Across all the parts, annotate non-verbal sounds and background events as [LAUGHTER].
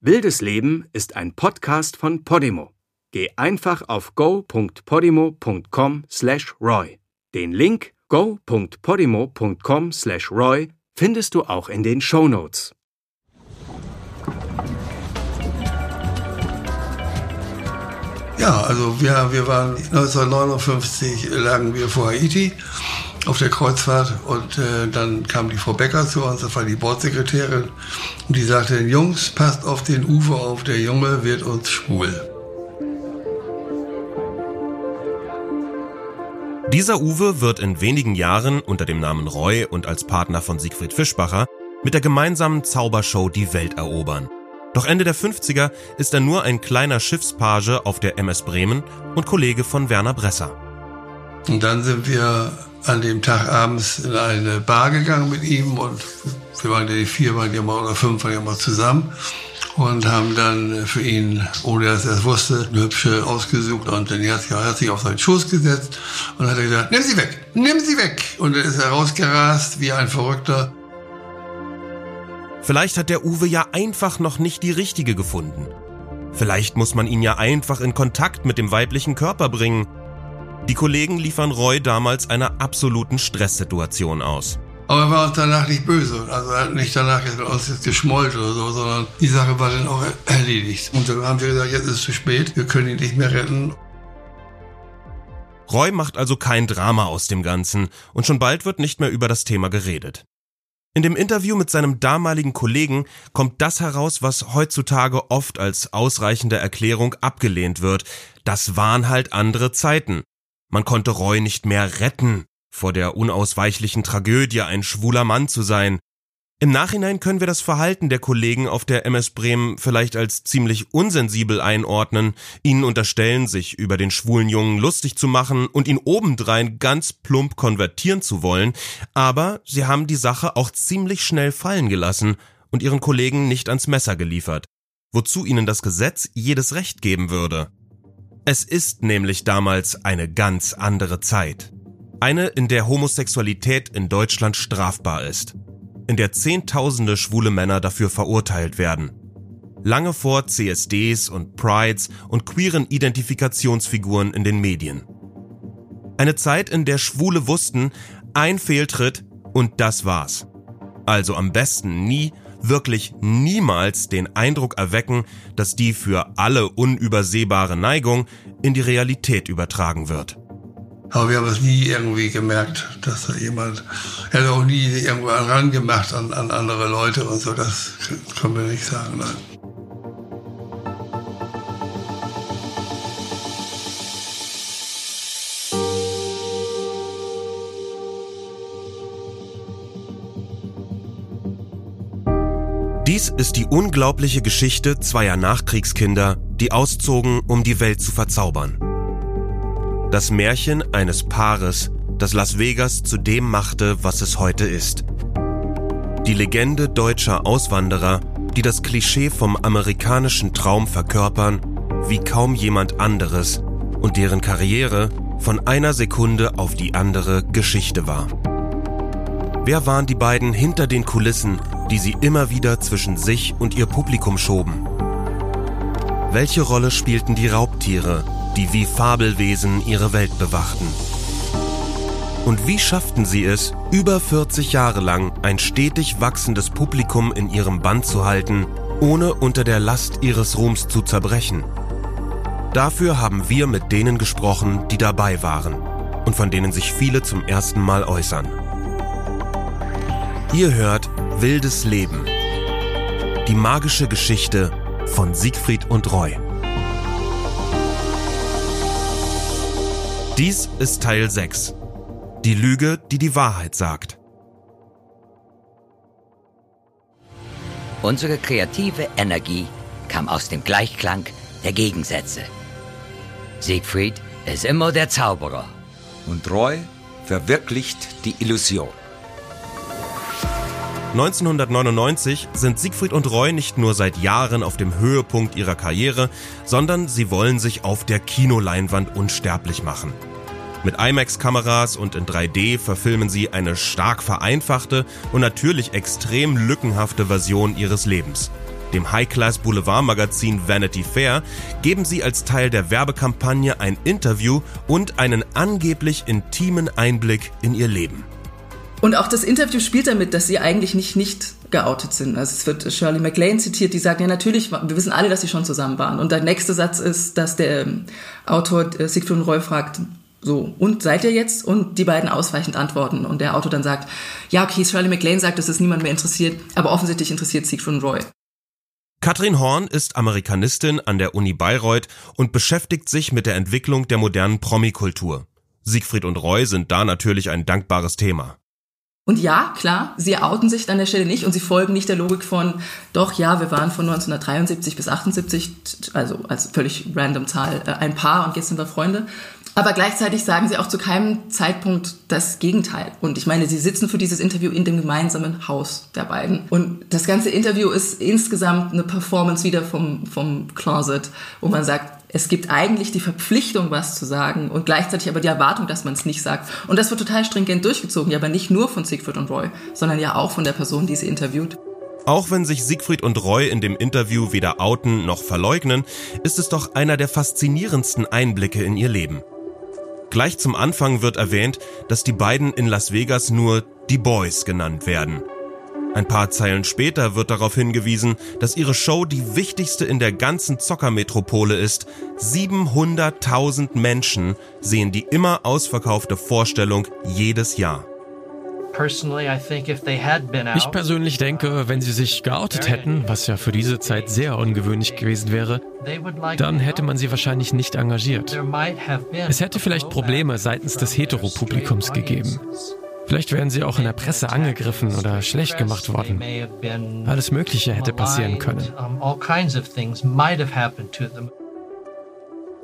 Wildes Leben ist ein Podcast von Podimo. Geh einfach auf go.podimo.com/roy. Den Link go.podimo.com/roy findest du auch in den Show Notes. Ja, also wir, wir waren 1959 lagen wir vor Haiti auf der Kreuzfahrt und äh, dann kam die Frau Becker zu uns, das war die Bordsekretärin und die sagte, Jungs, passt auf den Uwe auf, der Junge wird uns schwul. Dieser Uwe wird in wenigen Jahren unter dem Namen Roy und als Partner von Siegfried Fischbacher mit der gemeinsamen Zaubershow die Welt erobern. Doch Ende der 50er ist er nur ein kleiner Schiffspage auf der MS Bremen und Kollege von Werner Bresser. Und dann sind wir an dem Tag abends in eine Bar gegangen mit ihm und wir waren ja die vier, waren ja mal oder fünf, waren ja mal zusammen und haben dann für ihn, ohne dass er es wusste, eine hübsche ausgesucht und dann hat, er sich auf seinen Schoß gesetzt und hat gesagt, nimm sie weg, nimm sie weg. Und dann ist er rausgerast wie ein Verrückter. Vielleicht hat der Uwe ja einfach noch nicht die richtige gefunden. Vielleicht muss man ihn ja einfach in Kontakt mit dem weiblichen Körper bringen. Die Kollegen liefern Roy damals einer absoluten Stresssituation aus. Aber er war uns danach nicht böse. Also er hat nicht danach uns jetzt geschmollt oder so, sondern die Sache war dann auch erledigt. Und dann haben wir gesagt, jetzt ist es zu spät, wir können ihn nicht mehr retten. Roy macht also kein Drama aus dem Ganzen und schon bald wird nicht mehr über das Thema geredet. In dem Interview mit seinem damaligen Kollegen kommt das heraus, was heutzutage oft als ausreichende Erklärung abgelehnt wird. Das waren halt andere Zeiten. Man konnte Roy nicht mehr retten, vor der unausweichlichen Tragödie ein schwuler Mann zu sein. Im Nachhinein können wir das Verhalten der Kollegen auf der MS Bremen vielleicht als ziemlich unsensibel einordnen, ihnen unterstellen, sich über den schwulen Jungen lustig zu machen und ihn obendrein ganz plump konvertieren zu wollen, aber sie haben die Sache auch ziemlich schnell fallen gelassen und ihren Kollegen nicht ans Messer geliefert, wozu ihnen das Gesetz jedes Recht geben würde. Es ist nämlich damals eine ganz andere Zeit. Eine, in der Homosexualität in Deutschland strafbar ist. In der Zehntausende schwule Männer dafür verurteilt werden. Lange vor CSDs und Prides und queeren Identifikationsfiguren in den Medien. Eine Zeit, in der Schwule wussten, ein Fehltritt und das war's. Also am besten nie, wirklich niemals den Eindruck erwecken, dass die für alle unübersehbare Neigung in die Realität übertragen wird. Aber wir haben es nie irgendwie gemerkt, dass da jemand, er hat auch nie irgendwo herangemacht an, an andere Leute und so, das können wir nicht sagen, nein. Ist die unglaubliche Geschichte zweier Nachkriegskinder, die auszogen, um die Welt zu verzaubern. Das Märchen eines Paares, das Las Vegas zu dem machte, was es heute ist. Die Legende deutscher Auswanderer, die das Klischee vom amerikanischen Traum verkörpern, wie kaum jemand anderes und deren Karriere von einer Sekunde auf die andere Geschichte war. Wer waren die beiden hinter den Kulissen, die sie immer wieder zwischen sich und ihr Publikum schoben? Welche Rolle spielten die Raubtiere, die wie Fabelwesen ihre Welt bewachten. Und wie schafften sie es, über 40 Jahre lang ein stetig wachsendes Publikum in ihrem Band zu halten, ohne unter der Last ihres Ruhms zu zerbrechen? Dafür haben wir mit denen gesprochen, die dabei waren und von denen sich viele zum ersten Mal äußern. Ihr hört Wildes Leben. Die magische Geschichte von Siegfried und Roy. Dies ist Teil 6. Die Lüge, die die Wahrheit sagt. Unsere kreative Energie kam aus dem Gleichklang der Gegensätze. Siegfried ist immer der Zauberer. Und Roy verwirklicht die Illusion. 1999 sind Siegfried und Roy nicht nur seit Jahren auf dem Höhepunkt ihrer Karriere, sondern sie wollen sich auf der Kinoleinwand unsterblich machen. Mit IMAX-Kameras und in 3D verfilmen sie eine stark vereinfachte und natürlich extrem lückenhafte Version ihres Lebens. dem High-Class-Boulevard-Magazin Vanity Fair, geben sie als Teil der Werbekampagne ein Interview und einen angeblich intimen Einblick in ihr Leben. Und auch das Interview spielt damit, dass sie eigentlich nicht nicht geoutet sind. Also es wird Shirley MacLaine zitiert, die sagt, ja natürlich, wir wissen alle, dass sie schon zusammen waren. Und der nächste Satz ist, dass der ähm, Autor äh, Siegfried Roy fragt, so, und seid ihr jetzt? Und die beiden ausweichend antworten. Und der Autor dann sagt, ja, okay, Shirley MacLaine sagt, dass es niemand mehr interessiert, aber offensichtlich interessiert Siegfried Roy. Katrin Horn ist Amerikanistin an der Uni Bayreuth und beschäftigt sich mit der Entwicklung der modernen Promikultur. Siegfried und Roy sind da natürlich ein dankbares Thema. Und ja, klar, sie outen sich an der Stelle nicht und sie folgen nicht der Logik von, doch ja, wir waren von 1973 bis 78, also als völlig random Zahl, äh, ein Paar und jetzt sind wir Freunde. Aber gleichzeitig sagen sie auch zu keinem Zeitpunkt das Gegenteil. Und ich meine, sie sitzen für dieses Interview in dem gemeinsamen Haus der beiden. Und das ganze Interview ist insgesamt eine Performance wieder vom, vom Closet, wo man sagt, es gibt eigentlich die Verpflichtung, was zu sagen und gleichzeitig aber die Erwartung, dass man es nicht sagt. Und das wird total stringent durchgezogen, ja, aber nicht nur von Siegfried und Roy, sondern ja auch von der Person, die sie interviewt. Auch wenn sich Siegfried und Roy in dem Interview weder outen noch verleugnen, ist es doch einer der faszinierendsten Einblicke in ihr Leben. Gleich zum Anfang wird erwähnt, dass die beiden in Las Vegas nur die Boys genannt werden – ein paar Zeilen später wird darauf hingewiesen, dass ihre Show die wichtigste in der ganzen Zockermetropole ist. 700.000 Menschen sehen die immer ausverkaufte Vorstellung jedes Jahr. Ich persönlich denke, wenn sie sich geoutet hätten, was ja für diese Zeit sehr ungewöhnlich gewesen wäre, dann hätte man sie wahrscheinlich nicht engagiert. Es hätte vielleicht Probleme seitens des Heteropublikums gegeben. Vielleicht wären sie auch in der Presse angegriffen oder schlecht gemacht worden. Alles Mögliche hätte passieren können.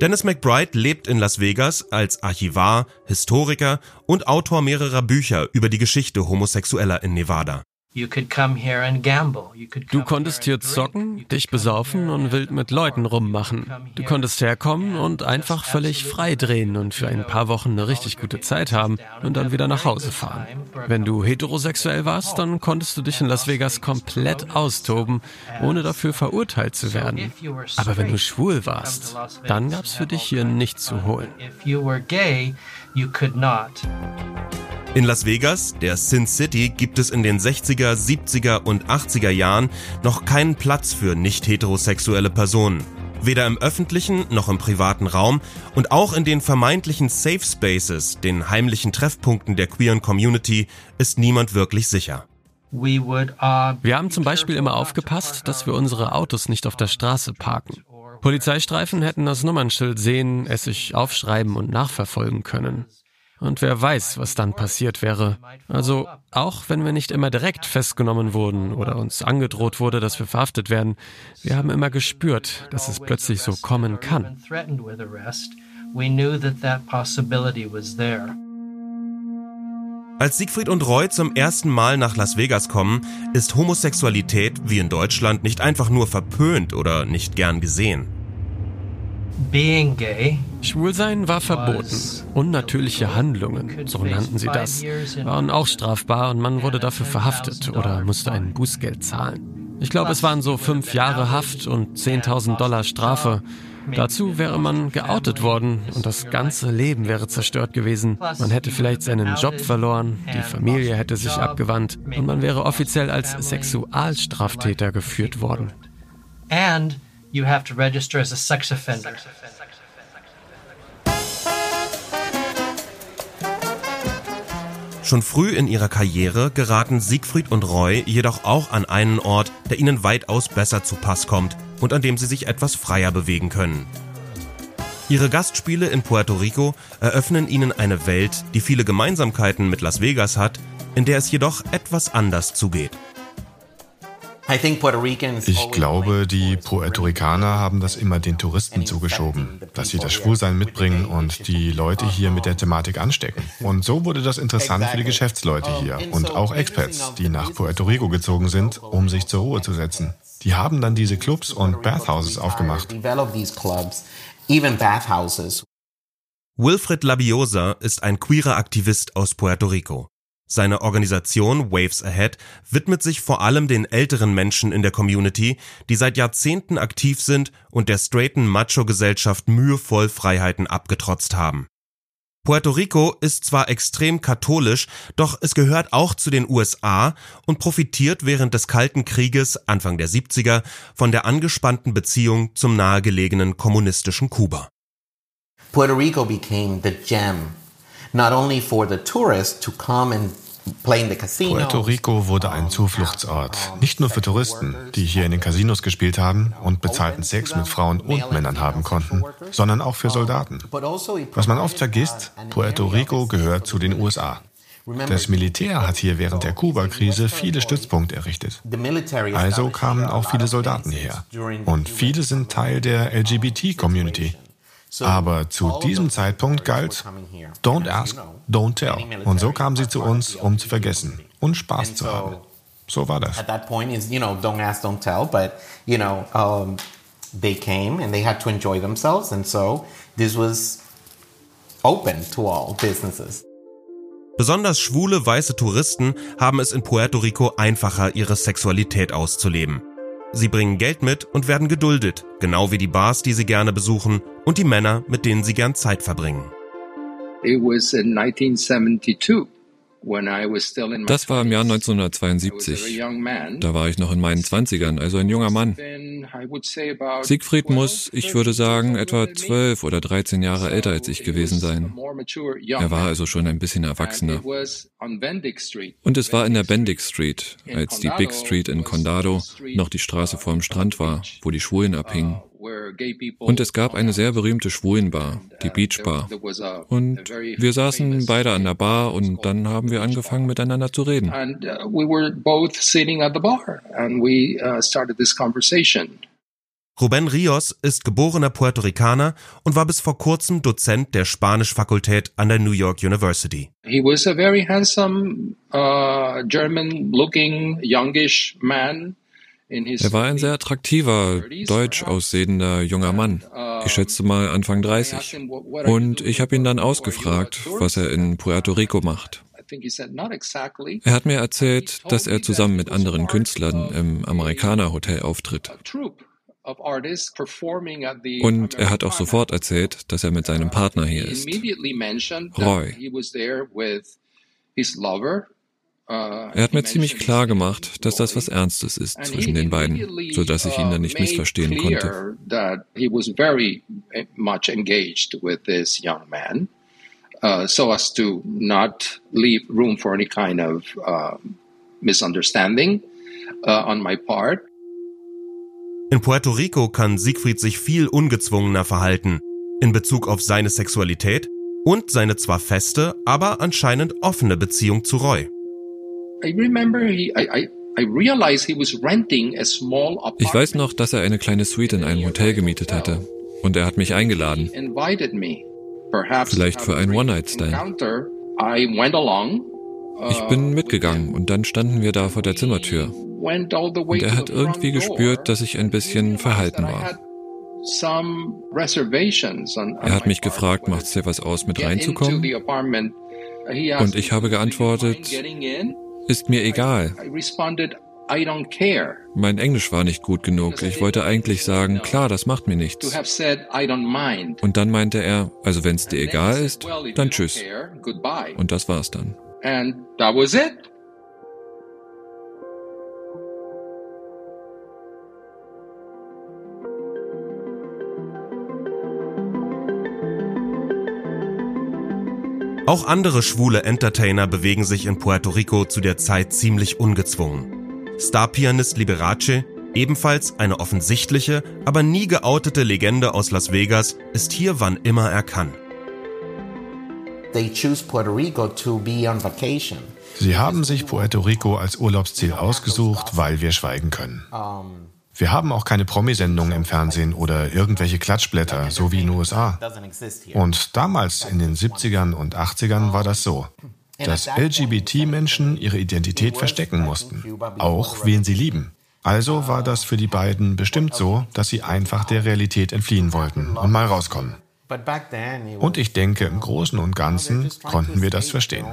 Dennis McBride lebt in Las Vegas als Archivar, Historiker und Autor mehrerer Bücher über die Geschichte Homosexueller in Nevada. Du konntest hier zocken, dich besaufen und wild mit Leuten rummachen. Du konntest herkommen und einfach völlig frei drehen und für ein paar Wochen eine richtig gute Zeit haben und dann wieder nach Hause fahren. Wenn du heterosexuell warst, dann konntest du dich in Las Vegas komplett austoben, ohne dafür verurteilt zu werden. Aber wenn du schwul warst, dann gab's für dich hier nichts zu holen. In Las Vegas, der Sin City, gibt es in den 60er, 70er und 80er Jahren noch keinen Platz für nicht heterosexuelle Personen. Weder im öffentlichen noch im privaten Raum und auch in den vermeintlichen Safe Spaces, den heimlichen Treffpunkten der queeren Community, ist niemand wirklich sicher. Wir haben zum Beispiel immer aufgepasst, dass wir unsere Autos nicht auf der Straße parken. Polizeistreifen hätten das Nummernschild sehen, es sich aufschreiben und nachverfolgen können. Und wer weiß, was dann passiert wäre. Also, auch wenn wir nicht immer direkt festgenommen wurden oder uns angedroht wurde, dass wir verhaftet werden, wir haben immer gespürt, dass es plötzlich so kommen kann. Als Siegfried und Roy zum ersten Mal nach Las Vegas kommen, ist Homosexualität wie in Deutschland nicht einfach nur verpönt oder nicht gern gesehen. Schwulsein war verboten. Unnatürliche Handlungen, so nannten sie das, waren auch strafbar und man wurde dafür verhaftet oder musste ein Bußgeld zahlen. Ich glaube, es waren so fünf Jahre Haft und 10.000 Dollar Strafe. Dazu wäre man geoutet worden und das ganze Leben wäre zerstört gewesen. Man hätte vielleicht seinen Job verloren, die Familie hätte sich abgewandt und man wäre offiziell als Sexualstraftäter geführt worden. And you have to register as a sex offender. Schon früh in ihrer Karriere geraten Siegfried und Roy jedoch auch an einen Ort, der ihnen weitaus besser zu Pass kommt und an dem sie sich etwas freier bewegen können. Ihre Gastspiele in Puerto Rico eröffnen ihnen eine Welt, die viele Gemeinsamkeiten mit Las Vegas hat, in der es jedoch etwas anders zugeht. Ich glaube, die Puerto Ricaner haben das immer den Touristen zugeschoben, dass sie das Schwulsein mitbringen und die Leute hier mit der Thematik anstecken. Und so wurde das interessant für die Geschäftsleute hier und auch Expats, die nach Puerto Rico gezogen sind, um sich zur Ruhe zu setzen. Die haben dann diese Clubs und Bathhouses aufgemacht. Wilfred Labiosa ist ein queerer Aktivist aus Puerto Rico. Seine Organisation Waves Ahead widmet sich vor allem den älteren Menschen in der Community, die seit Jahrzehnten aktiv sind und der straighten Macho-Gesellschaft mühevoll Freiheiten abgetrotzt haben. Puerto Rico ist zwar extrem katholisch, doch es gehört auch zu den USA und profitiert während des Kalten Krieges Anfang der 70er von der angespannten Beziehung zum nahegelegenen kommunistischen Kuba. Puerto Rico became the gem not only for the tourists to come and Puerto Rico wurde ein Zufluchtsort, nicht nur für Touristen, die hier in den Casinos gespielt haben und bezahlten Sex mit Frauen und Männern haben konnten, sondern auch für Soldaten. Was man oft vergisst, Puerto Rico gehört zu den USA. Das Militär hat hier während der Kuba-Krise viele Stützpunkte errichtet. Also kamen auch viele Soldaten hierher. Und viele sind Teil der LGBT-Community. Aber zu diesem Zeitpunkt galt, don't ask, don't tell. Und so kamen sie zu uns, um zu vergessen und Spaß zu haben. So war das. At that point is, you know, don't ask, don't tell, but, you know, um, they came and they had to enjoy themselves. And so this was open to all businesses. Besonders schwule weiße Touristen haben es in Puerto Rico einfacher, ihre Sexualität auszuleben. Sie bringen Geld mit und werden geduldet, genau wie die Bars, die sie gerne besuchen und die Männer, mit denen sie gern Zeit verbringen. It was in 1972 das war im Jahr 1972. Da war ich noch in meinen Zwanzigern, also ein junger Mann. Siegfried muss, ich würde sagen, etwa zwölf oder dreizehn Jahre älter als ich gewesen sein. Er war also schon ein bisschen erwachsener. Und es war in der Bendick Street, als die Big Street in Condado noch die Straße vor dem Strand war, wo die Schwulen abhingen. Und es gab eine sehr berühmte Schwulenbar, die Beach Bar. Und wir saßen beide an der Bar und dann haben wir angefangen miteinander zu reden. Ruben Rios ist geborener Puerto Ricaner und war bis vor kurzem Dozent der Spanisch-Fakultät an der New York University. He was a very handsome, uh, German-looking, youngish man. Er war ein sehr attraktiver, deutsch aussehender junger Mann. Ich schätze mal Anfang 30. Und ich habe ihn dann ausgefragt, was er in Puerto Rico macht. Er hat mir erzählt, dass er zusammen mit anderen Künstlern im Amerikaner Hotel auftritt. Und er hat auch sofort erzählt, dass er mit seinem Partner hier ist. Roy. Er hat mir ziemlich klar gemacht, dass das was Ernstes ist zwischen den beiden, so dass ich ihn dann nicht missverstehen konnte. Uh, so as to not leave room for any kind of uh, misunderstanding uh, on my part. In Puerto Rico kann Siegfried sich viel ungezwungener verhalten in Bezug auf seine Sexualität und seine zwar feste, aber anscheinend offene Beziehung zu Roy. Ich weiß noch, dass er eine kleine Suite in einem Hotel gemietet hatte und er hat mich eingeladen. Vielleicht für einen One-Night-Stand. Ich bin mitgegangen und dann standen wir da vor der Zimmertür. Und er hat irgendwie gespürt, dass ich ein bisschen verhalten war. Er hat mich gefragt, macht es dir was aus, mit reinzukommen? Und ich habe geantwortet, ist mir egal. Mein Englisch war nicht gut genug. Ich wollte eigentlich sagen, klar, das macht mir nichts. Und dann meinte er, also wenn es dir egal ist, dann tschüss. Und das war's dann. Auch andere schwule Entertainer bewegen sich in Puerto Rico zu der Zeit ziemlich ungezwungen. Starpianist Liberace, ebenfalls eine offensichtliche, aber nie geoutete Legende aus Las Vegas, ist hier wann immer er kann. Sie haben sich Puerto Rico als Urlaubsziel ausgesucht, weil wir schweigen können. Wir haben auch keine Promisendungen im Fernsehen oder irgendwelche Klatschblätter, so wie in den USA. Und damals in den 70ern und 80ern war das so, dass LGBT-Menschen ihre Identität verstecken mussten, auch wen sie lieben. Also war das für die beiden bestimmt so, dass sie einfach der Realität entfliehen wollten und mal rauskommen. Und ich denke, im Großen und Ganzen konnten wir das verstehen.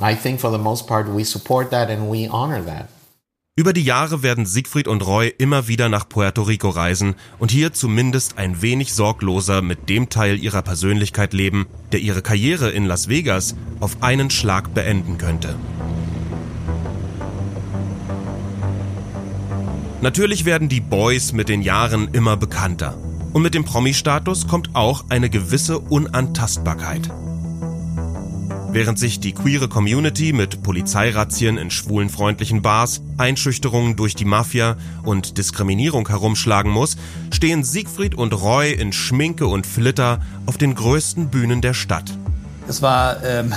I think for the most part we support that and we honor that. Über die Jahre werden Siegfried und Roy immer wieder nach Puerto Rico reisen und hier zumindest ein wenig sorgloser mit dem Teil ihrer Persönlichkeit leben, der ihre Karriere in Las Vegas auf einen Schlag beenden könnte. Natürlich werden die Boys mit den Jahren immer bekannter. Und mit dem Promi-Status kommt auch eine gewisse Unantastbarkeit. Während sich die queere Community mit Polizeirazzien in schwulenfreundlichen Bars, Einschüchterungen durch die Mafia und Diskriminierung herumschlagen muss, stehen Siegfried und Roy in Schminke und Flitter auf den größten Bühnen der Stadt. Es war ähm,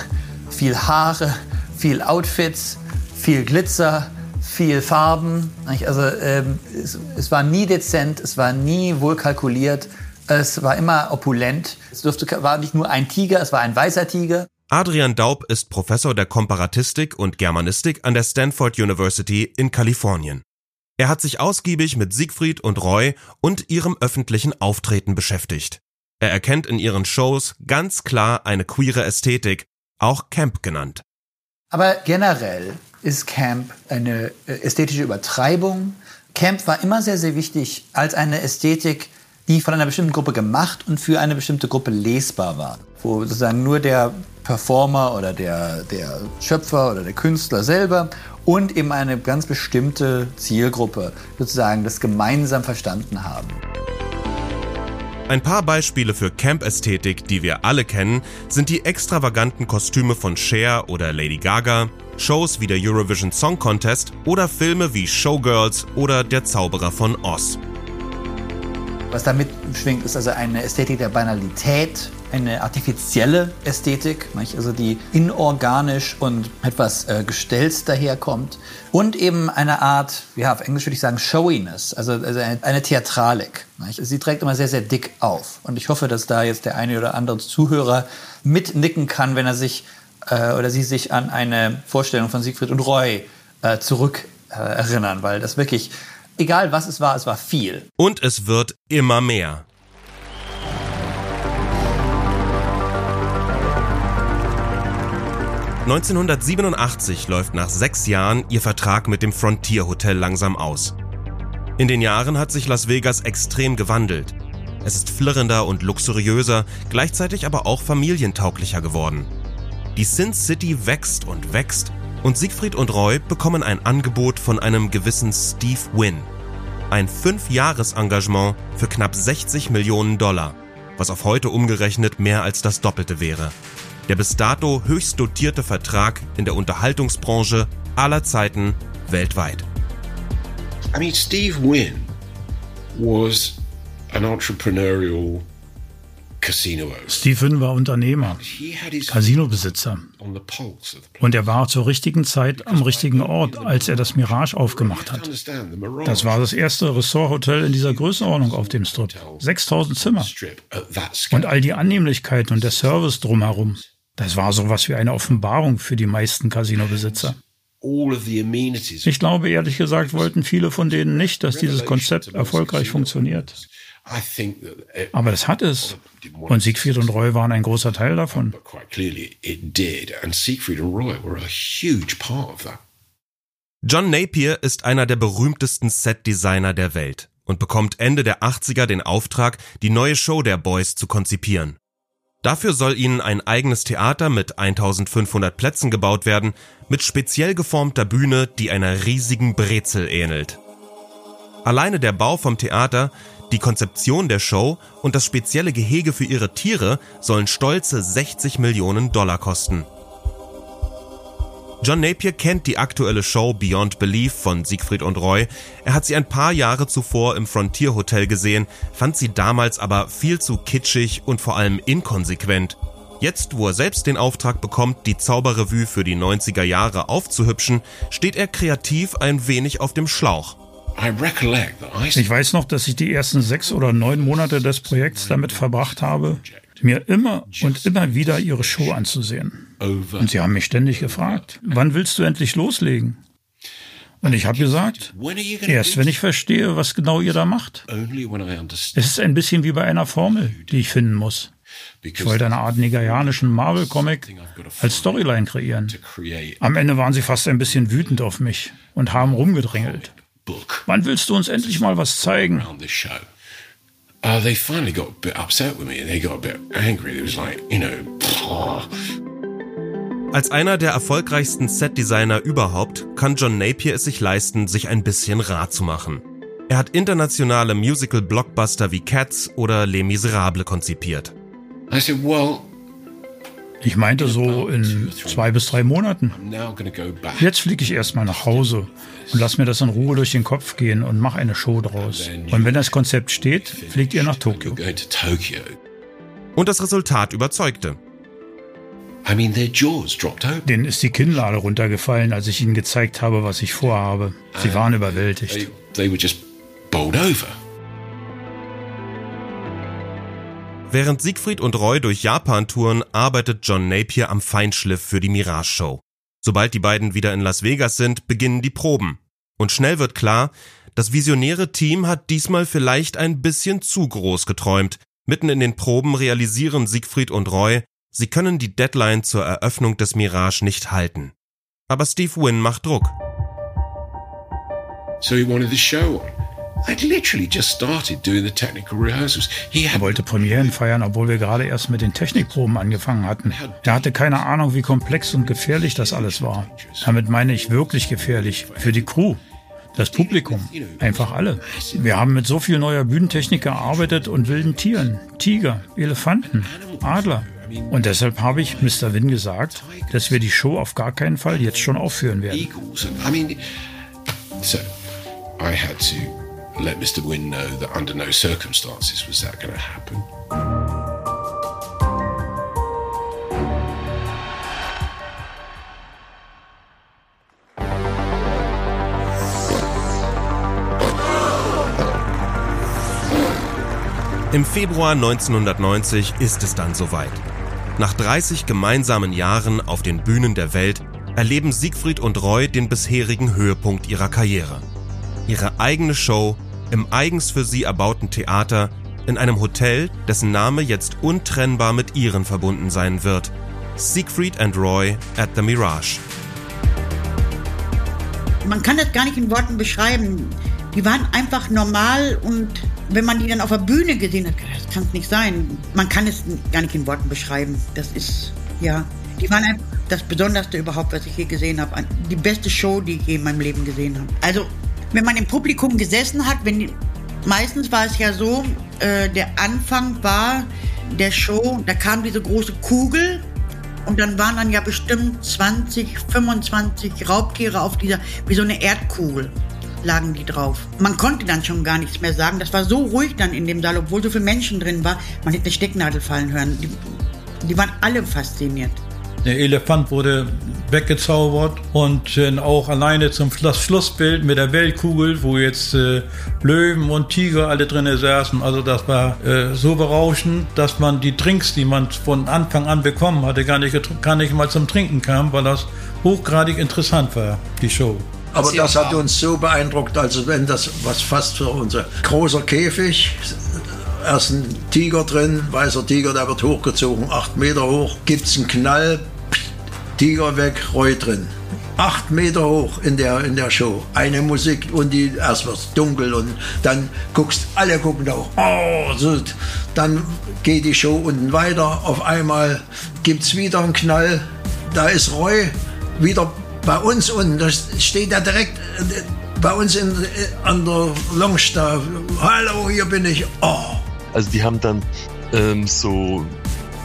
viel Haare, viel Outfits, viel Glitzer, viel Farben. Also ähm, es, es war nie dezent, es war nie wohl kalkuliert. Es war immer opulent. Es durfte, war nicht nur ein Tiger, es war ein weißer Tiger. Adrian Daub ist Professor der Komparatistik und Germanistik an der Stanford University in Kalifornien. Er hat sich ausgiebig mit Siegfried und Roy und ihrem öffentlichen Auftreten beschäftigt. Er erkennt in ihren Shows ganz klar eine queere Ästhetik, auch Camp genannt. Aber generell ist Camp eine äh, ästhetische Übertreibung. Camp war immer sehr, sehr wichtig als eine Ästhetik, die von einer bestimmten Gruppe gemacht und für eine bestimmte Gruppe lesbar war. Wo sozusagen nur der Performer oder der, der Schöpfer oder der Künstler selber und eben eine ganz bestimmte Zielgruppe sozusagen das gemeinsam verstanden haben. Ein paar Beispiele für Camp-Ästhetik, die wir alle kennen, sind die extravaganten Kostüme von Cher oder Lady Gaga, Shows wie der Eurovision Song Contest oder Filme wie Showgirls oder Der Zauberer von Oz. Was damit schwingt, ist also eine Ästhetik der Banalität, eine artifizielle Ästhetik, also die inorganisch und etwas äh, gestelzt daherkommt. Und eben eine Art, ja, auf Englisch würde ich sagen, Showiness, also, also eine, eine, Theatralik. Sie trägt immer sehr, sehr dick auf. Und ich hoffe, dass da jetzt der eine oder andere Zuhörer mitnicken kann, wenn er sich äh, oder sie sich an eine Vorstellung von Siegfried und Roy äh, zurück erinnern, weil das wirklich, egal was es war, es war viel. Und es wird immer mehr. 1987 läuft nach sechs Jahren ihr Vertrag mit dem Frontier Hotel langsam aus. In den Jahren hat sich Las Vegas extrem gewandelt. Es ist flirrender und luxuriöser, gleichzeitig aber auch familientauglicher geworden. Die Sin City wächst und wächst und Siegfried und Roy bekommen ein Angebot von einem gewissen Steve Wynn. Ein Fünf-Jahres-Engagement für knapp 60 Millionen Dollar, was auf heute umgerechnet mehr als das Doppelte wäre der bis dato höchst dotierte Vertrag in der Unterhaltungsbranche aller Zeiten weltweit. I mean, Steve Wynn was an entrepreneurial Wynn war Unternehmer, Casinobesitzer. Und er war zur richtigen Zeit am richtigen Ort, als er das Mirage aufgemacht hat. Das war das erste Ressorthotel in dieser Größenordnung auf dem Strip. 6000 Zimmer. Und all die Annehmlichkeiten und der Service drumherum. Das war sowas wie eine Offenbarung für die meisten Casinobesitzer. Ich glaube, ehrlich gesagt, wollten viele von denen nicht, dass dieses Konzept erfolgreich funktioniert. Aber das hat es. Und Siegfried und Roy waren ein großer Teil davon. John Napier ist einer der berühmtesten Set-Designer der Welt und bekommt Ende der 80er den Auftrag, die neue Show der Boys zu konzipieren. Dafür soll ihnen ein eigenes Theater mit 1500 Plätzen gebaut werden, mit speziell geformter Bühne, die einer riesigen Brezel ähnelt. Alleine der Bau vom Theater, die Konzeption der Show und das spezielle Gehege für ihre Tiere sollen stolze 60 Millionen Dollar kosten. John Napier kennt die aktuelle Show Beyond Belief von Siegfried und Roy. Er hat sie ein paar Jahre zuvor im Frontier Hotel gesehen, fand sie damals aber viel zu kitschig und vor allem inkonsequent. Jetzt, wo er selbst den Auftrag bekommt, die Zauberrevue für die 90er Jahre aufzuhübschen, steht er kreativ ein wenig auf dem Schlauch. Ich weiß noch, dass ich die ersten sechs oder neun Monate des Projekts damit verbracht habe, mir immer und immer wieder ihre Show anzusehen. Und sie haben mich ständig gefragt, wann willst du endlich loslegen? Und ich habe gesagt, erst wenn ich verstehe, was genau ihr da macht. Es ist ein bisschen wie bei einer Formel, die ich finden muss. Ich wollte eine Art nigerianischen Marvel-Comic als Storyline kreieren. Am Ende waren sie fast ein bisschen wütend auf mich und haben rumgedrängelt. Wann willst du uns endlich mal was zeigen? Uh, they finally got a bit upset with me they got a bit angry. It was like, you know, Als einer der erfolgreichsten Set-Designer überhaupt kann John Napier es sich leisten, sich ein bisschen rar zu machen. Er hat internationale Musical-Blockbuster wie Cats oder Les Miserables konzipiert. I said, well, ich meinte so in zwei bis drei Monaten. Jetzt fliege ich erstmal nach Hause und lass mir das in Ruhe durch den Kopf gehen und mach eine Show draus. Und wenn das Konzept steht, fliegt ihr nach Tokio. Und das Resultat überzeugte. Denen ist die Kinnlade runtergefallen, als ich ihnen gezeigt habe, was ich vorhabe. Sie waren überwältigt. Während Siegfried und Roy durch Japan touren, arbeitet John Napier am Feinschliff für die Mirage Show. Sobald die beiden wieder in Las Vegas sind, beginnen die Proben. Und schnell wird klar, das visionäre Team hat diesmal vielleicht ein bisschen zu groß geträumt. Mitten in den Proben realisieren Siegfried und Roy, sie können die Deadline zur Eröffnung des Mirage nicht halten. Aber Steve Wynn macht Druck. So he wanted the show on. Er wollte Premieren feiern, obwohl wir gerade erst mit den Technikproben angefangen hatten. Er hatte keine Ahnung, wie komplex und gefährlich das alles war. Damit meine ich wirklich gefährlich. Für die Crew. Das Publikum. Einfach alle. Wir haben mit so viel neuer Bühnentechnik gearbeitet und wilden Tieren. Tiger, Elefanten, Adler. Und deshalb habe ich Mr. Wynn gesagt, dass wir die Show auf gar keinen Fall jetzt schon aufführen werden. So, I had to let Mr. Wynne know that under no circumstances was that going to happen. Im Februar 1990 ist es dann soweit. Nach 30 gemeinsamen Jahren auf den Bühnen der Welt erleben Siegfried und Roy den bisherigen Höhepunkt ihrer Karriere. Ihre eigene Show im eigens für sie erbauten Theater in einem Hotel, dessen Name jetzt untrennbar mit ihren verbunden sein wird. Siegfried and Roy at the Mirage. Man kann das gar nicht in Worten beschreiben. Die waren einfach normal und wenn man die dann auf der Bühne gesehen hat, das kann es nicht sein. Man kann es gar nicht in Worten beschreiben. Das ist, ja, die waren einfach das Besonderste überhaupt, was ich je gesehen habe. Die beste Show, die ich je in meinem Leben gesehen habe. Also wenn man im Publikum gesessen hat, wenn meistens war es ja so, äh, der Anfang war der Show, da kam diese große Kugel und dann waren dann ja bestimmt 20, 25 Raubtiere auf dieser, wie so eine Erdkugel lagen die drauf. Man konnte dann schon gar nichts mehr sagen. Das war so ruhig dann in dem Saal, obwohl so viele Menschen drin war. Man hätte eine Stecknadel fallen hören. Die, die waren alle fasziniert. Der Elefant wurde weggezaubert und äh, auch alleine zum Schlussbild mit der Weltkugel, wo jetzt äh, Löwen und Tiger alle drinnen saßen. Also das war äh, so berauschend, dass man die Drinks, die man von Anfang an bekommen hatte, gar nicht, gar nicht mal zum Trinken kam, weil das hochgradig interessant war, die Show. Aber das hat uns so beeindruckt, also wenn das was fast für unser großer Käfig, erst ein Tiger drin, weißer Tiger, der wird hochgezogen, acht Meter hoch, gibt es einen Knall, Tiger weg, Roy drin. Acht Meter hoch in der, in der Show. Eine Musik und die, erst wird dunkel und dann guckst, alle gucken da auch. Oh, so. Dann geht die Show unten weiter. Auf einmal gibt es wieder einen Knall. Da ist Roy wieder bei uns unten. Da steht er direkt äh, bei uns in, äh, an der Lounge da. Hallo, hier bin ich. Oh. Also die haben dann ähm, so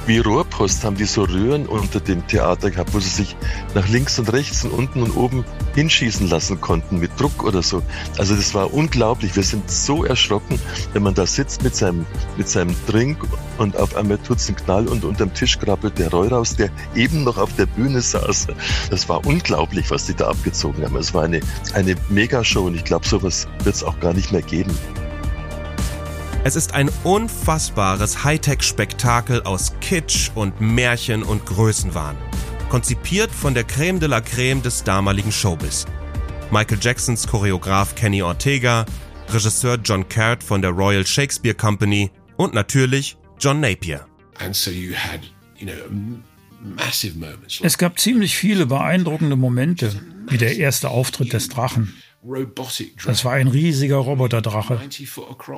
wie Rohrpost haben die so Röhren unter dem Theater gehabt, wo sie sich nach links und rechts und unten und oben hinschießen lassen konnten mit Druck oder so. Also das war unglaublich. Wir sind so erschrocken, wenn man da sitzt mit seinem, mit seinem Drink und auf einmal tut's einen Knall und unterm Tisch krabbelt der Roy raus, der eben noch auf der Bühne saß. Das war unglaublich, was die da abgezogen haben. Es war eine, eine Megashow und ich glaube, sowas wird's auch gar nicht mehr geben. Es ist ein unfassbares Hightech-Spektakel aus Kitsch und Märchen und Größenwahn. Konzipiert von der Creme de la Creme des damaligen Showbiz. Michael Jacksons Choreograf Kenny Ortega, Regisseur John Caird von der Royal Shakespeare Company und natürlich John Napier. Es gab ziemlich viele beeindruckende Momente, wie der erste Auftritt des Drachen. Das war ein riesiger Roboterdrache.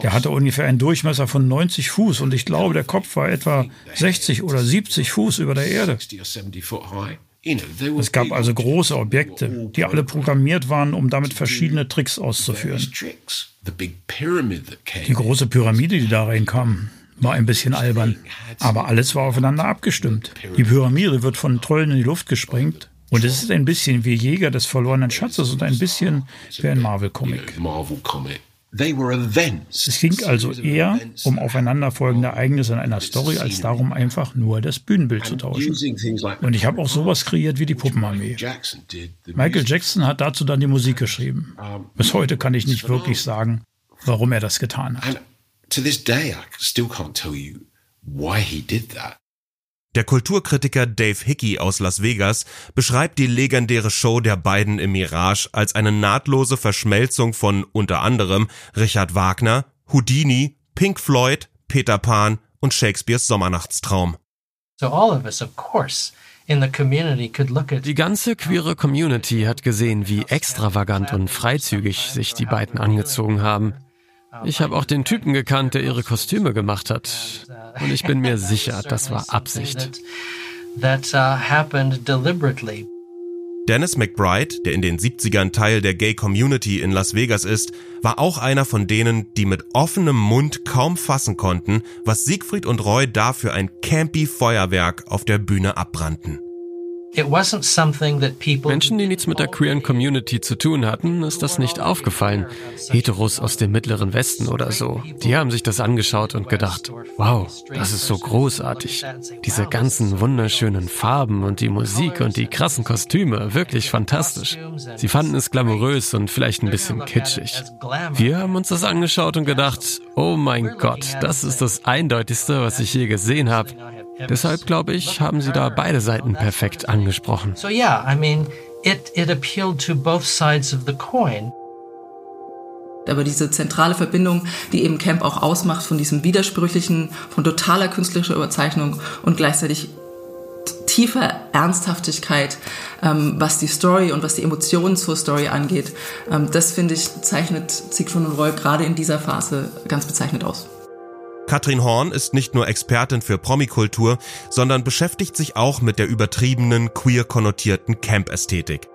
Der hatte ungefähr einen Durchmesser von 90 Fuß und ich glaube, der Kopf war etwa 60 oder 70 Fuß über der Erde. Es gab also große Objekte, die alle programmiert waren, um damit verschiedene Tricks auszuführen. Die große Pyramide, die da reinkam, war ein bisschen albern, aber alles war aufeinander abgestimmt. Die Pyramide wird von Trollen in die Luft gesprengt und es ist ein bisschen wie Jäger des verlorenen Schatzes und ein bisschen wie ein Marvel-Comic. Es ging also eher um aufeinanderfolgende Ereignisse in einer Story, als darum, einfach nur das Bühnenbild zu tauschen. Und ich habe auch sowas kreiert wie die Puppenarmee. Michael Jackson hat dazu dann die Musik geschrieben. Bis heute kann ich nicht wirklich sagen, warum er das getan hat. Der Kulturkritiker Dave Hickey aus Las Vegas beschreibt die legendäre Show der beiden im Mirage als eine nahtlose Verschmelzung von unter anderem Richard Wagner, Houdini, Pink Floyd, Peter Pan und Shakespeares Sommernachtstraum. Die ganze queere Community hat gesehen, wie extravagant und freizügig sich die beiden angezogen haben. Ich habe auch den Typen gekannt, der ihre Kostüme gemacht hat. Und ich bin mir sicher, das war Absicht. Dennis McBride, der in den 70ern Teil der Gay Community in Las Vegas ist, war auch einer von denen, die mit offenem Mund kaum fassen konnten, was Siegfried und Roy da für ein campy Feuerwerk auf der Bühne abbrannten. Menschen, die nichts mit der queeren Community zu tun hatten, ist das nicht aufgefallen. Heteros aus dem mittleren Westen oder so. Die haben sich das angeschaut und gedacht, wow, das ist so großartig. Diese ganzen wunderschönen Farben und die Musik und die krassen Kostüme, wirklich fantastisch. Sie fanden es glamourös und vielleicht ein bisschen kitschig. Wir haben uns das angeschaut und gedacht, oh mein Gott, das ist das Eindeutigste, was ich je gesehen habe. Deshalb glaube ich, haben sie da beide Seiten perfekt angesprochen. So yeah, I mean, it, it appealed to both sides of the coin. Aber diese zentrale Verbindung, die eben Camp auch ausmacht von diesem widersprüchlichen, von totaler künstlerischer Überzeichnung und gleichzeitig tiefer Ernsthaftigkeit, ähm, was die Story und was die Emotionen zur Story angeht, ähm, das finde ich zeichnet Siegfried und Roy gerade in dieser Phase ganz bezeichnet aus. Katrin Horn ist nicht nur Expertin für Promikultur, sondern beschäftigt sich auch mit der übertriebenen, queer konnotierten Camp-Ästhetik.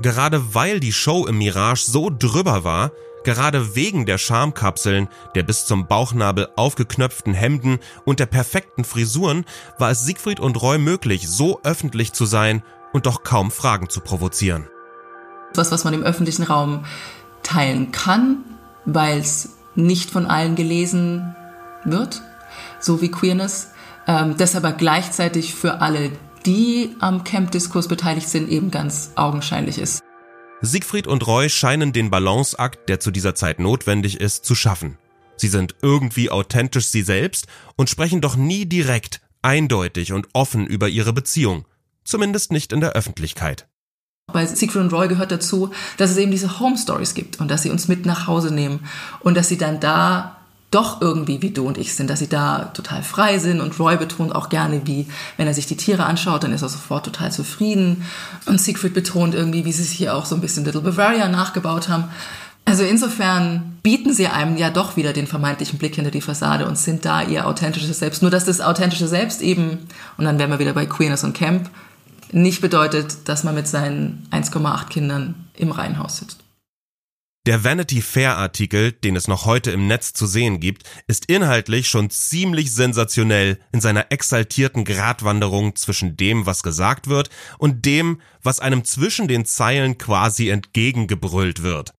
Gerade weil die Show im Mirage so drüber war, gerade wegen der Schamkapseln, der bis zum Bauchnabel aufgeknöpften Hemden und der perfekten Frisuren, war es Siegfried und Roy möglich, so öffentlich zu sein und doch kaum Fragen zu provozieren. Was, was man im öffentlichen Raum teilen kann, weil es nicht von allen gelesen wird, so wie Queerness, ähm, das aber gleichzeitig für alle, die am Camp-Diskurs beteiligt sind, eben ganz augenscheinlich ist. Siegfried und Roy scheinen den Balanceakt, der zu dieser Zeit notwendig ist, zu schaffen. Sie sind irgendwie authentisch sie selbst und sprechen doch nie direkt, eindeutig und offen über ihre Beziehung. Zumindest nicht in der Öffentlichkeit. Bei Siegfried und Roy gehört dazu, dass es eben diese Home Stories gibt und dass sie uns mit nach Hause nehmen und dass sie dann da doch irgendwie wie du und ich sind, dass sie da total frei sind und Roy betont auch gerne, wie wenn er sich die Tiere anschaut, dann ist er sofort total zufrieden und Siegfried betont irgendwie, wie sie sich hier auch so ein bisschen Little Bavaria nachgebaut haben. Also insofern bieten sie einem ja doch wieder den vermeintlichen Blick hinter die Fassade und sind da ihr authentisches Selbst. Nur dass das authentische Selbst eben, und dann wären wir wieder bei Queerness und Camp, nicht bedeutet, dass man mit seinen 1,8 Kindern im Reihenhaus sitzt. Der Vanity Fair Artikel, den es noch heute im Netz zu sehen gibt, ist inhaltlich schon ziemlich sensationell in seiner exaltierten Gratwanderung zwischen dem, was gesagt wird, und dem, was einem zwischen den Zeilen quasi entgegengebrüllt wird.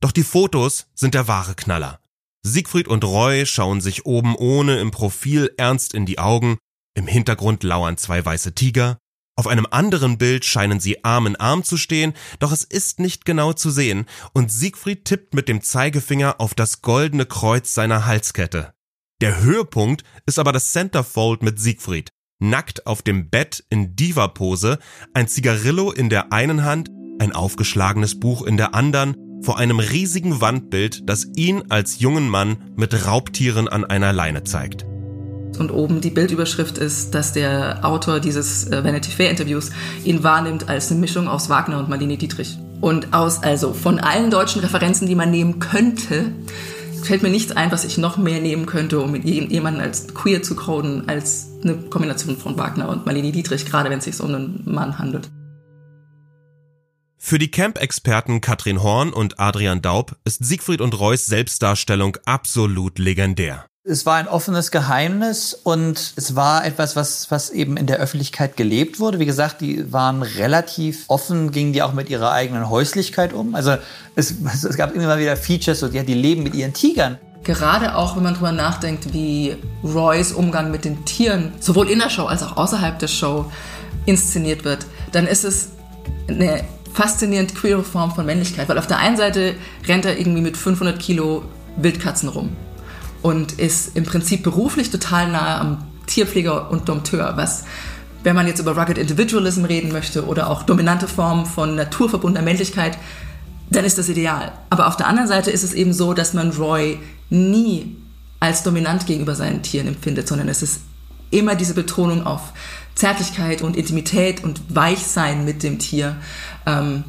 Doch die Fotos sind der wahre Knaller. Siegfried und Roy schauen sich oben ohne im Profil ernst in die Augen, im Hintergrund lauern zwei weiße Tiger, auf einem anderen Bild scheinen sie Arm in Arm zu stehen, doch es ist nicht genau zu sehen, und Siegfried tippt mit dem Zeigefinger auf das goldene Kreuz seiner Halskette. Der Höhepunkt ist aber das Centerfold mit Siegfried, nackt auf dem Bett in Diva-Pose, ein Zigarillo in der einen Hand ein aufgeschlagenes Buch in der anderen, vor einem riesigen Wandbild, das ihn als jungen Mann mit Raubtieren an einer Leine zeigt. Und oben die Bildüberschrift ist, dass der Autor dieses äh, Vanity Fair Interviews ihn wahrnimmt als eine Mischung aus Wagner und Marlene Dietrich. Und aus, also von allen deutschen Referenzen, die man nehmen könnte, fällt mir nichts ein, was ich noch mehr nehmen könnte, um jemanden als queer zu coden, als eine Kombination von Wagner und Marlene Dietrich, gerade wenn es sich um einen Mann handelt. Für die Camp-Experten Katrin Horn und Adrian Daub ist Siegfried und Reus Selbstdarstellung absolut legendär. Es war ein offenes Geheimnis und es war etwas, was, was eben in der Öffentlichkeit gelebt wurde. Wie gesagt, die waren relativ offen, gingen die auch mit ihrer eigenen Häuslichkeit um. Also es, es gab immer wieder Features, so, ja, die leben mit ihren Tigern. Gerade auch, wenn man drüber nachdenkt, wie Roys Umgang mit den Tieren sowohl in der Show als auch außerhalb der Show inszeniert wird, dann ist es eine faszinierend queere Form von Männlichkeit. Weil auf der einen Seite rennt er irgendwie mit 500 Kilo Wildkatzen rum und ist im Prinzip beruflich total nahe am Tierpfleger und Dompteur, was wenn man jetzt über Rugged Individualism reden möchte oder auch dominante Formen von naturverbundener Männlichkeit, dann ist das ideal. Aber auf der anderen Seite ist es eben so, dass man Roy nie als dominant gegenüber seinen Tieren empfindet, sondern es ist immer diese Betonung auf Zärtlichkeit und Intimität und Weichsein mit dem Tier. Ähm,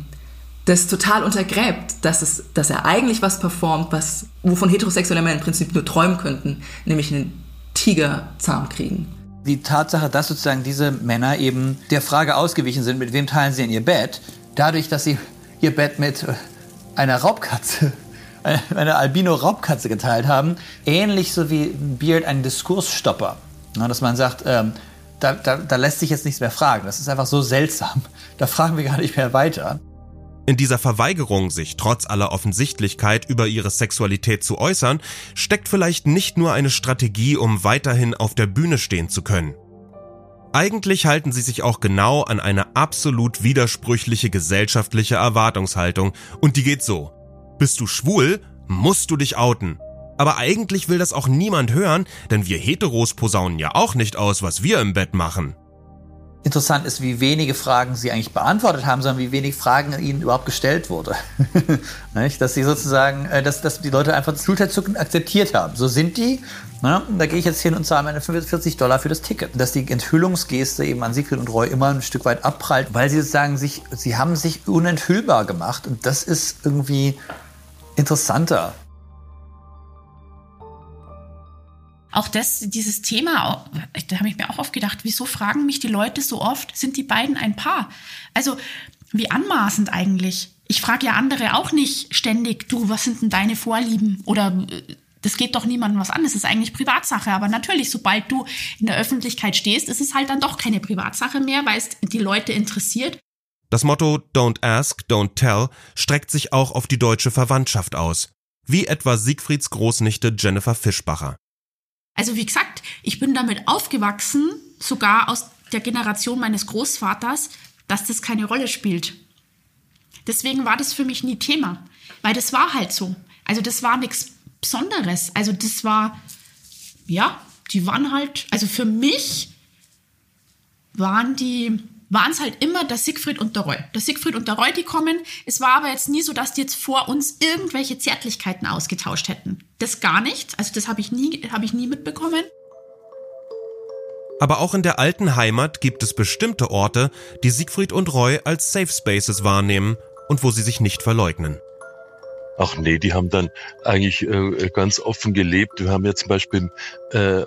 das total untergräbt, dass, es, dass er eigentlich was performt, was, wovon heterosexuelle Männer im Prinzip nur träumen könnten, nämlich einen Tiger zahm kriegen. Die Tatsache, dass sozusagen diese Männer eben der Frage ausgewichen sind, mit wem teilen sie in ihr Bett, dadurch, dass sie ihr Bett mit einer Raubkatze, [LAUGHS] einer Albino-Raubkatze geteilt haben, ähnlich so wie Beard ein Diskursstopper. dass man sagt, ähm, da, da, da lässt sich jetzt nichts mehr fragen. Das ist einfach so seltsam. Da fragen wir gar nicht mehr weiter. In dieser Verweigerung, sich trotz aller Offensichtlichkeit über ihre Sexualität zu äußern, steckt vielleicht nicht nur eine Strategie, um weiterhin auf der Bühne stehen zu können. Eigentlich halten sie sich auch genau an eine absolut widersprüchliche gesellschaftliche Erwartungshaltung und die geht so. Bist du schwul, musst du dich outen. Aber eigentlich will das auch niemand hören, denn wir Heteros posaunen ja auch nicht aus, was wir im Bett machen. Interessant ist, wie wenige Fragen sie eigentlich beantwortet haben, sondern wie wenig Fragen ihnen überhaupt gestellt wurde. [LAUGHS] dass sie sozusagen, äh, dass, dass die Leute einfach das Schulterzucken akzeptiert haben. So sind die. Na, da gehe ich jetzt hin und zahle meine 45 Dollar für das Ticket. Dass die Enthüllungsgeste eben an Siegfried und Roy immer ein Stück weit abprallt, weil sie sozusagen sich, sie haben sich unenthüllbar gemacht. Und das ist irgendwie interessanter. Auch das, dieses Thema, da habe ich mir auch oft gedacht, wieso fragen mich die Leute so oft, sind die beiden ein Paar? Also, wie anmaßend eigentlich. Ich frage ja andere auch nicht ständig, du, was sind denn deine Vorlieben? Oder äh, das geht doch niemandem was an, das ist eigentlich Privatsache. Aber natürlich, sobald du in der Öffentlichkeit stehst, ist es halt dann doch keine Privatsache mehr, weil es die Leute interessiert. Das Motto Don't Ask, Don't Tell streckt sich auch auf die deutsche Verwandtschaft aus, wie etwa Siegfrieds Großnichte Jennifer Fischbacher. Also wie gesagt, ich bin damit aufgewachsen, sogar aus der Generation meines Großvaters, dass das keine Rolle spielt. Deswegen war das für mich nie Thema, weil das war halt so. Also das war nichts Besonderes. Also das war, ja, die waren halt, also für mich waren die waren es halt immer der Siegfried und der Roy. Der Siegfried und der Roy, die kommen. Es war aber jetzt nie so, dass die jetzt vor uns irgendwelche Zärtlichkeiten ausgetauscht hätten. Das gar nicht. Also das habe ich nie, habe ich nie mitbekommen. Aber auch in der alten Heimat gibt es bestimmte Orte, die Siegfried und Roy als Safe Spaces wahrnehmen und wo sie sich nicht verleugnen. Ach nee, die haben dann eigentlich äh, ganz offen gelebt. Wir haben ja zum Beispiel äh,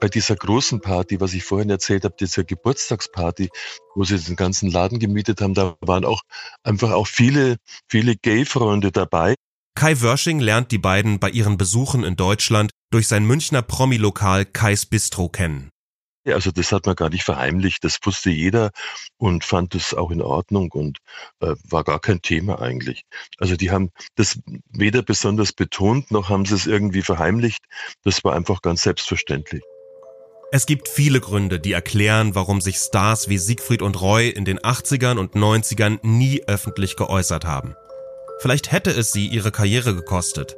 bei dieser großen Party, was ich vorhin erzählt habe, dieser Geburtstagsparty, wo sie den ganzen Laden gemietet haben, da waren auch einfach auch viele, viele Gay-Freunde dabei. Kai Wörsching lernt die beiden bei ihren Besuchen in Deutschland durch sein Münchner Promi-Lokal Kais Bistro kennen. Ja, also das hat man gar nicht verheimlicht, das wusste jeder und fand es auch in Ordnung und äh, war gar kein Thema eigentlich. Also die haben das weder besonders betont, noch haben sie es irgendwie verheimlicht. Das war einfach ganz selbstverständlich. Es gibt viele Gründe, die erklären, warum sich Stars wie Siegfried und Roy in den 80ern und 90ern nie öffentlich geäußert haben. Vielleicht hätte es sie ihre Karriere gekostet.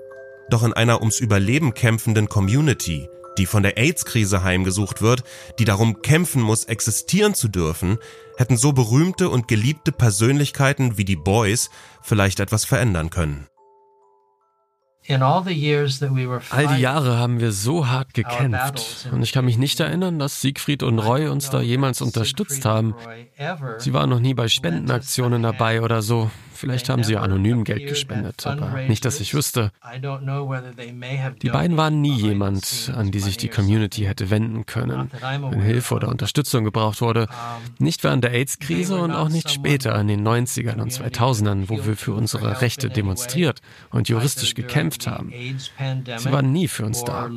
Doch in einer ums Überleben kämpfenden Community die von der AIDS-Krise heimgesucht wird, die darum kämpfen muss, existieren zu dürfen, hätten so berühmte und geliebte Persönlichkeiten wie die Boys vielleicht etwas verändern können. All die Jahre haben wir so hart gekämpft und ich kann mich nicht erinnern, dass Siegfried und Roy uns da jemals unterstützt haben. Sie waren noch nie bei Spendenaktionen dabei oder so. Vielleicht haben sie anonym Geld gespendet, aber nicht, dass ich wüsste. Die beiden waren nie jemand, an die sich die Community hätte wenden können, wenn Hilfe oder Unterstützung gebraucht wurde. Nicht während der AIDS-Krise und auch nicht später in den 90ern und 2000ern, wo wir für unsere Rechte demonstriert und juristisch gekämpft haben. Sie waren nie für uns da.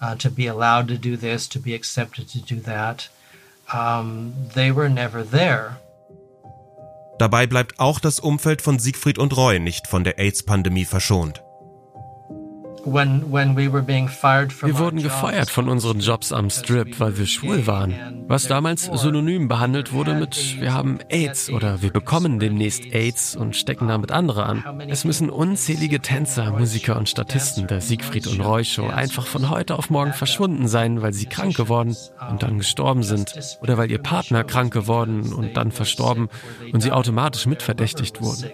Uh, to be allowed to do this, to be accepted to do that. Um, they were never there. Dabei bleibt auch das Umfeld von Siegfried und Roy nicht von der AIDS-Pandemie verschont. Wir wurden gefeuert von unseren Jobs am Strip, weil wir schwul waren. Was damals synonym behandelt wurde mit wir haben AIDS oder wir bekommen demnächst AIDS und stecken damit andere an. Es müssen unzählige Tänzer, Musiker und Statisten der Siegfried und Roy Show einfach von heute auf morgen verschwunden sein, weil sie krank geworden und dann gestorben sind oder weil ihr Partner krank geworden und dann verstorben und sie automatisch mitverdächtigt wurden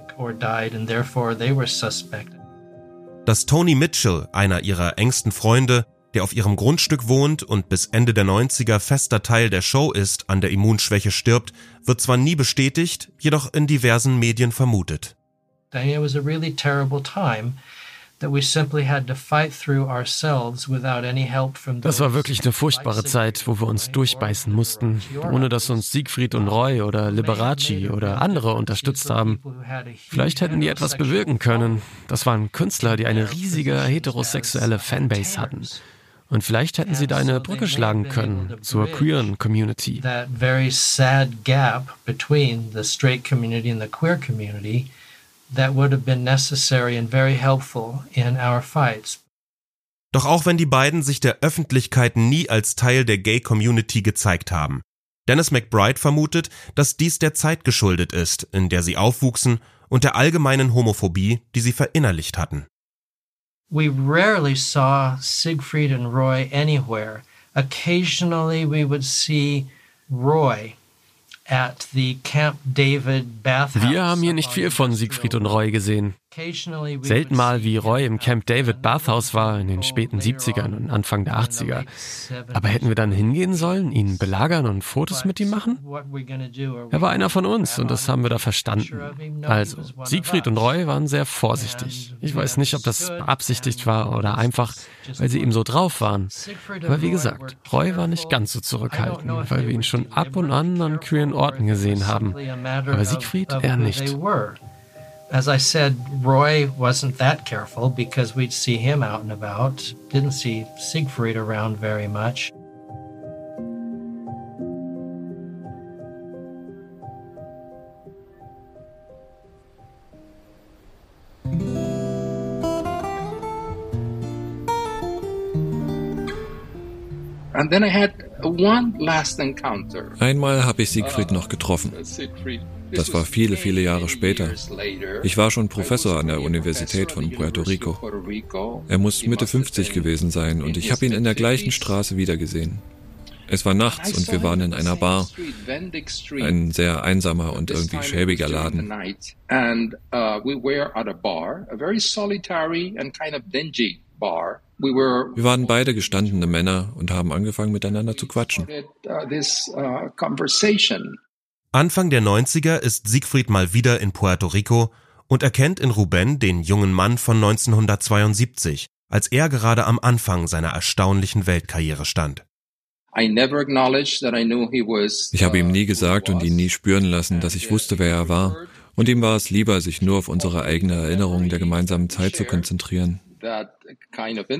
dass Tony Mitchell, einer ihrer engsten Freunde, der auf ihrem Grundstück wohnt und bis Ende der 90er fester Teil der Show ist, an der Immunschwäche stirbt, wird zwar nie bestätigt, jedoch in diversen Medien vermutet. It was a really terrible time. Das war wirklich eine furchtbare Zeit, wo wir uns durchbeißen mussten, ohne dass uns Siegfried und Roy oder Liberace oder andere unterstützt haben. Vielleicht hätten die etwas bewirken können. Das waren Künstler, die eine riesige heterosexuelle Fanbase hatten. Und vielleicht hätten sie da eine Brücke schlagen können zur queeren Community. That very sad gap between the straight community and the queer community that would have been necessary and very helpful in our fights. Doch auch wenn die beiden sich der Öffentlichkeit nie als Teil der Gay-Community gezeigt haben, Dennis McBride vermutet, dass dies der Zeit geschuldet ist, in der sie aufwuchsen und der allgemeinen Homophobie, die sie verinnerlicht hatten. We rarely saw Siegfried and Roy anywhere. Occasionally we would see Roy wir haben hier nicht viel von Siegfried und Roy gesehen. Selten mal wie Roy im Camp David Bathhouse war in den späten 70ern und Anfang der 80er. Aber hätten wir dann hingehen sollen, ihn belagern und Fotos mit ihm machen? Er war einer von uns und das haben wir da verstanden. Also, Siegfried und Roy waren sehr vorsichtig. Ich weiß nicht, ob das beabsichtigt war oder einfach, weil sie eben so drauf waren. Aber wie gesagt, Roy war nicht ganz so zurückhaltend, weil wir ihn schon ab und an an queeren Orten gesehen haben. Aber Siegfried eher nicht. As I said, Roy wasn't that careful because we'd see him out and about. Didn't see Siegfried around very much. And then I had one last encounter. Einmal habe ich Siegfried noch getroffen. Uh, Das war viele, viele Jahre später. Ich war schon Professor an der Universität von Puerto Rico. Er muss Mitte 50 gewesen sein und ich habe ihn in der gleichen Straße wiedergesehen. Es war nachts und wir waren in einer Bar. Ein sehr einsamer und irgendwie schäbiger Laden. Wir waren beide gestandene Männer und haben angefangen miteinander zu quatschen. Anfang der 90er ist Siegfried mal wieder in Puerto Rico und erkennt in Ruben den jungen Mann von 1972, als er gerade am Anfang seiner erstaunlichen Weltkarriere stand. Ich habe ihm nie gesagt und ihn nie spüren lassen, dass ich wusste, wer er war. Und ihm war es lieber, sich nur auf unsere eigene Erinnerung der gemeinsamen Zeit zu konzentrieren.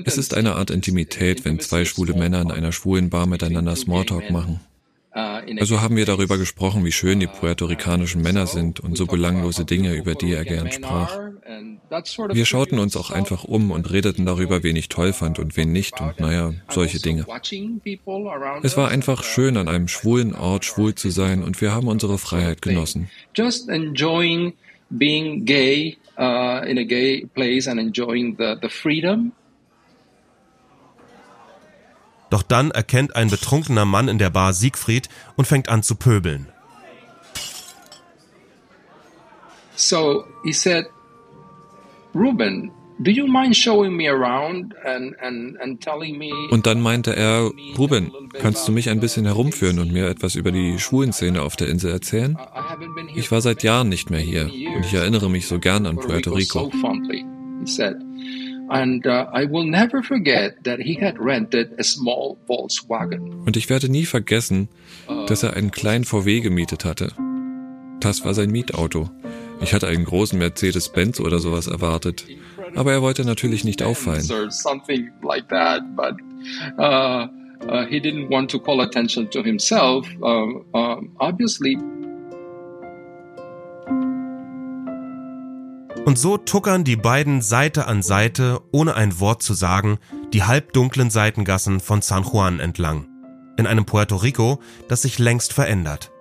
Es ist eine Art Intimität, wenn zwei schwule Männer in einer schwulen Bar miteinander Smalltalk machen. Also haben wir darüber gesprochen, wie schön die puerto-ricanischen Männer sind und so belanglose Dinge, über die er gern sprach. Wir schauten uns auch einfach um und redeten darüber, wen ich toll fand und wen nicht und naja, solche Dinge. Es war einfach schön, an einem schwulen Ort schwul zu sein und wir haben unsere Freiheit genossen. being gay uh, in a gay place and enjoying the freedom. Doch dann erkennt ein betrunkener Mann in der Bar Siegfried und fängt an zu pöbeln. So he said, Ruben, do you mind showing me around and, and, and telling me Und dann meinte er, Ruben, kannst du mich ein bisschen herumführen und mir etwas über die Schwulenszene auf der Insel erzählen? Ich war seit Jahren nicht mehr hier und ich erinnere mich so gern an Puerto Rico. And uh, I will never forget that he had rented a small Volkswagen. Und ich werde nie vergessen, dass er einen kleinen VW gemietet hatte. Das war sein Mietauto. Ich hatte einen großen Mercedes-Benz oder sowas erwartet. Aber er wollte natürlich nicht auffallen. Uh, uh, he didn't want to call attention to himself. Uh, uh, obviously. Und so tuckern die beiden Seite an Seite, ohne ein Wort zu sagen, die halbdunklen Seitengassen von San Juan entlang. In einem Puerto Rico, das sich längst verändert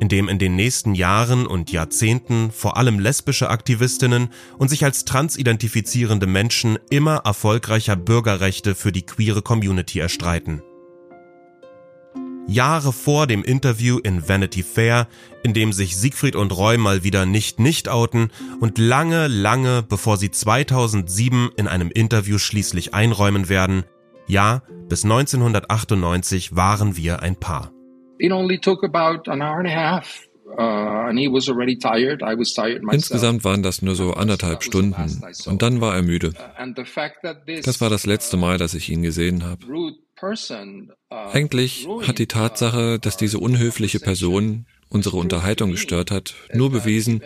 in dem in den nächsten Jahren und Jahrzehnten vor allem lesbische Aktivistinnen und sich als trans identifizierende Menschen immer erfolgreicher Bürgerrechte für die queere Community erstreiten. Jahre vor dem Interview in Vanity Fair, in dem sich Siegfried und Roy mal wieder nicht nicht outen und lange, lange bevor sie 2007 in einem Interview schließlich einräumen werden, ja, bis 1998 waren wir ein Paar. It only took about an hour and a half. Insgesamt waren das nur so anderthalb Stunden und dann war er müde. Das war das letzte Mal, dass ich ihn gesehen habe. Eigentlich hat die Tatsache, dass diese unhöfliche Person unsere Unterhaltung gestört hat, nur bewiesen,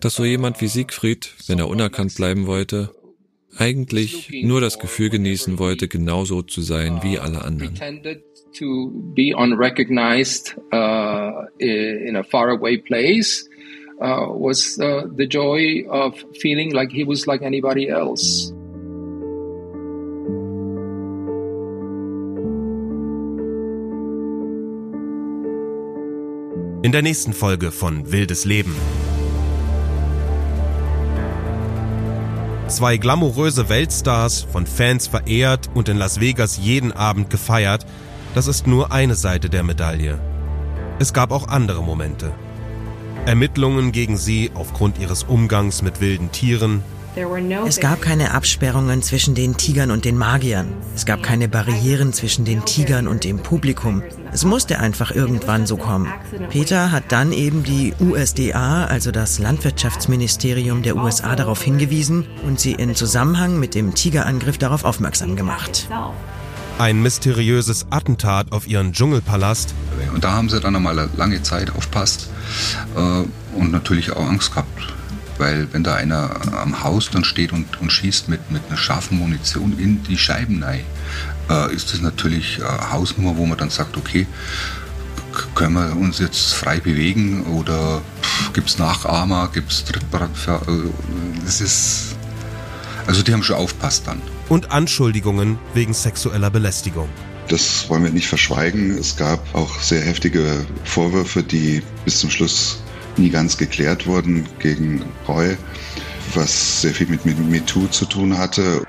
dass so jemand wie Siegfried, wenn er unerkannt bleiben wollte, eigentlich nur das Gefühl genießen wollte, genauso zu sein wie alle anderen. To be unrecognized uh, in a faraway place uh, was uh, the joy of feeling like he was like anybody else. In der nächsten Folge von Wildes Leben. Zwei glamouröse Weltstars, von Fans verehrt und in Las Vegas jeden Abend gefeiert, das ist nur eine Seite der Medaille. Es gab auch andere Momente. Ermittlungen gegen sie aufgrund ihres Umgangs mit wilden Tieren, es gab keine Absperrungen zwischen den Tigern und den Magiern. Es gab keine Barrieren zwischen den Tigern und dem Publikum. Es musste einfach irgendwann so kommen. Peter hat dann eben die USDA, also das Landwirtschaftsministerium der USA, darauf hingewiesen und sie in Zusammenhang mit dem Tigerangriff darauf aufmerksam gemacht. Ein mysteriöses Attentat auf ihren Dschungelpalast. Und da haben sie dann einmal lange Zeit aufpasst äh, und natürlich auch Angst gehabt weil wenn da einer am Haus dann steht und, und schießt mit, mit einer scharfen Munition in die Scheiben rein, äh, ist das natürlich eine Hausnummer, wo man dann sagt, okay, können wir uns jetzt frei bewegen oder gibt es Nachahmer, gibt es Trittbrandfahrer? Das ist, also die haben schon aufpasst dann. Und Anschuldigungen wegen sexueller Belästigung. Das wollen wir nicht verschweigen. Es gab auch sehr heftige Vorwürfe, die bis zum Schluss nie ganz geklärt wurden gegen Roy, was sehr viel mit MeToo zu tun hatte.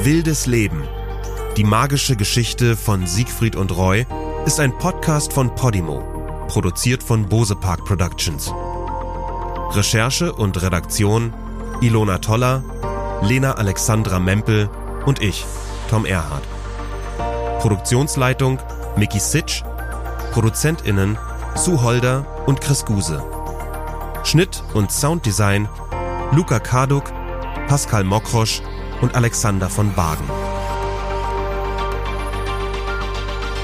Wildes Leben. Die magische Geschichte von Siegfried und Roy ist ein Podcast von Podimo, produziert von Bose Park Productions. Recherche und Redaktion Ilona Toller, Lena Alexandra Mempel und ich, Tom Erhardt. Produktionsleitung Mickey Sitsch, ProduzentInnen Sue Holder und Chris Guse. Schnitt und Sounddesign Luca Karduk, Pascal Mokrosch und Alexander von Bagen.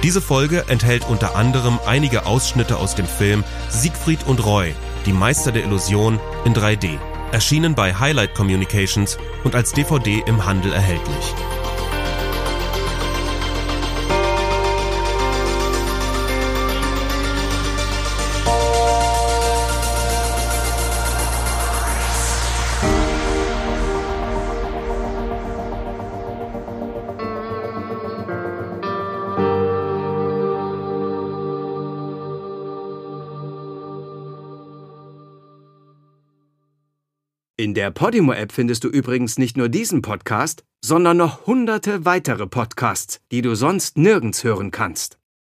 Diese Folge enthält unter anderem einige Ausschnitte aus dem Film Siegfried und Roy, die Meister der Illusion in 3D erschienen bei Highlight Communications und als DVD im Handel erhältlich. In der Podimo-App findest du übrigens nicht nur diesen Podcast, sondern noch hunderte weitere Podcasts, die du sonst nirgends hören kannst.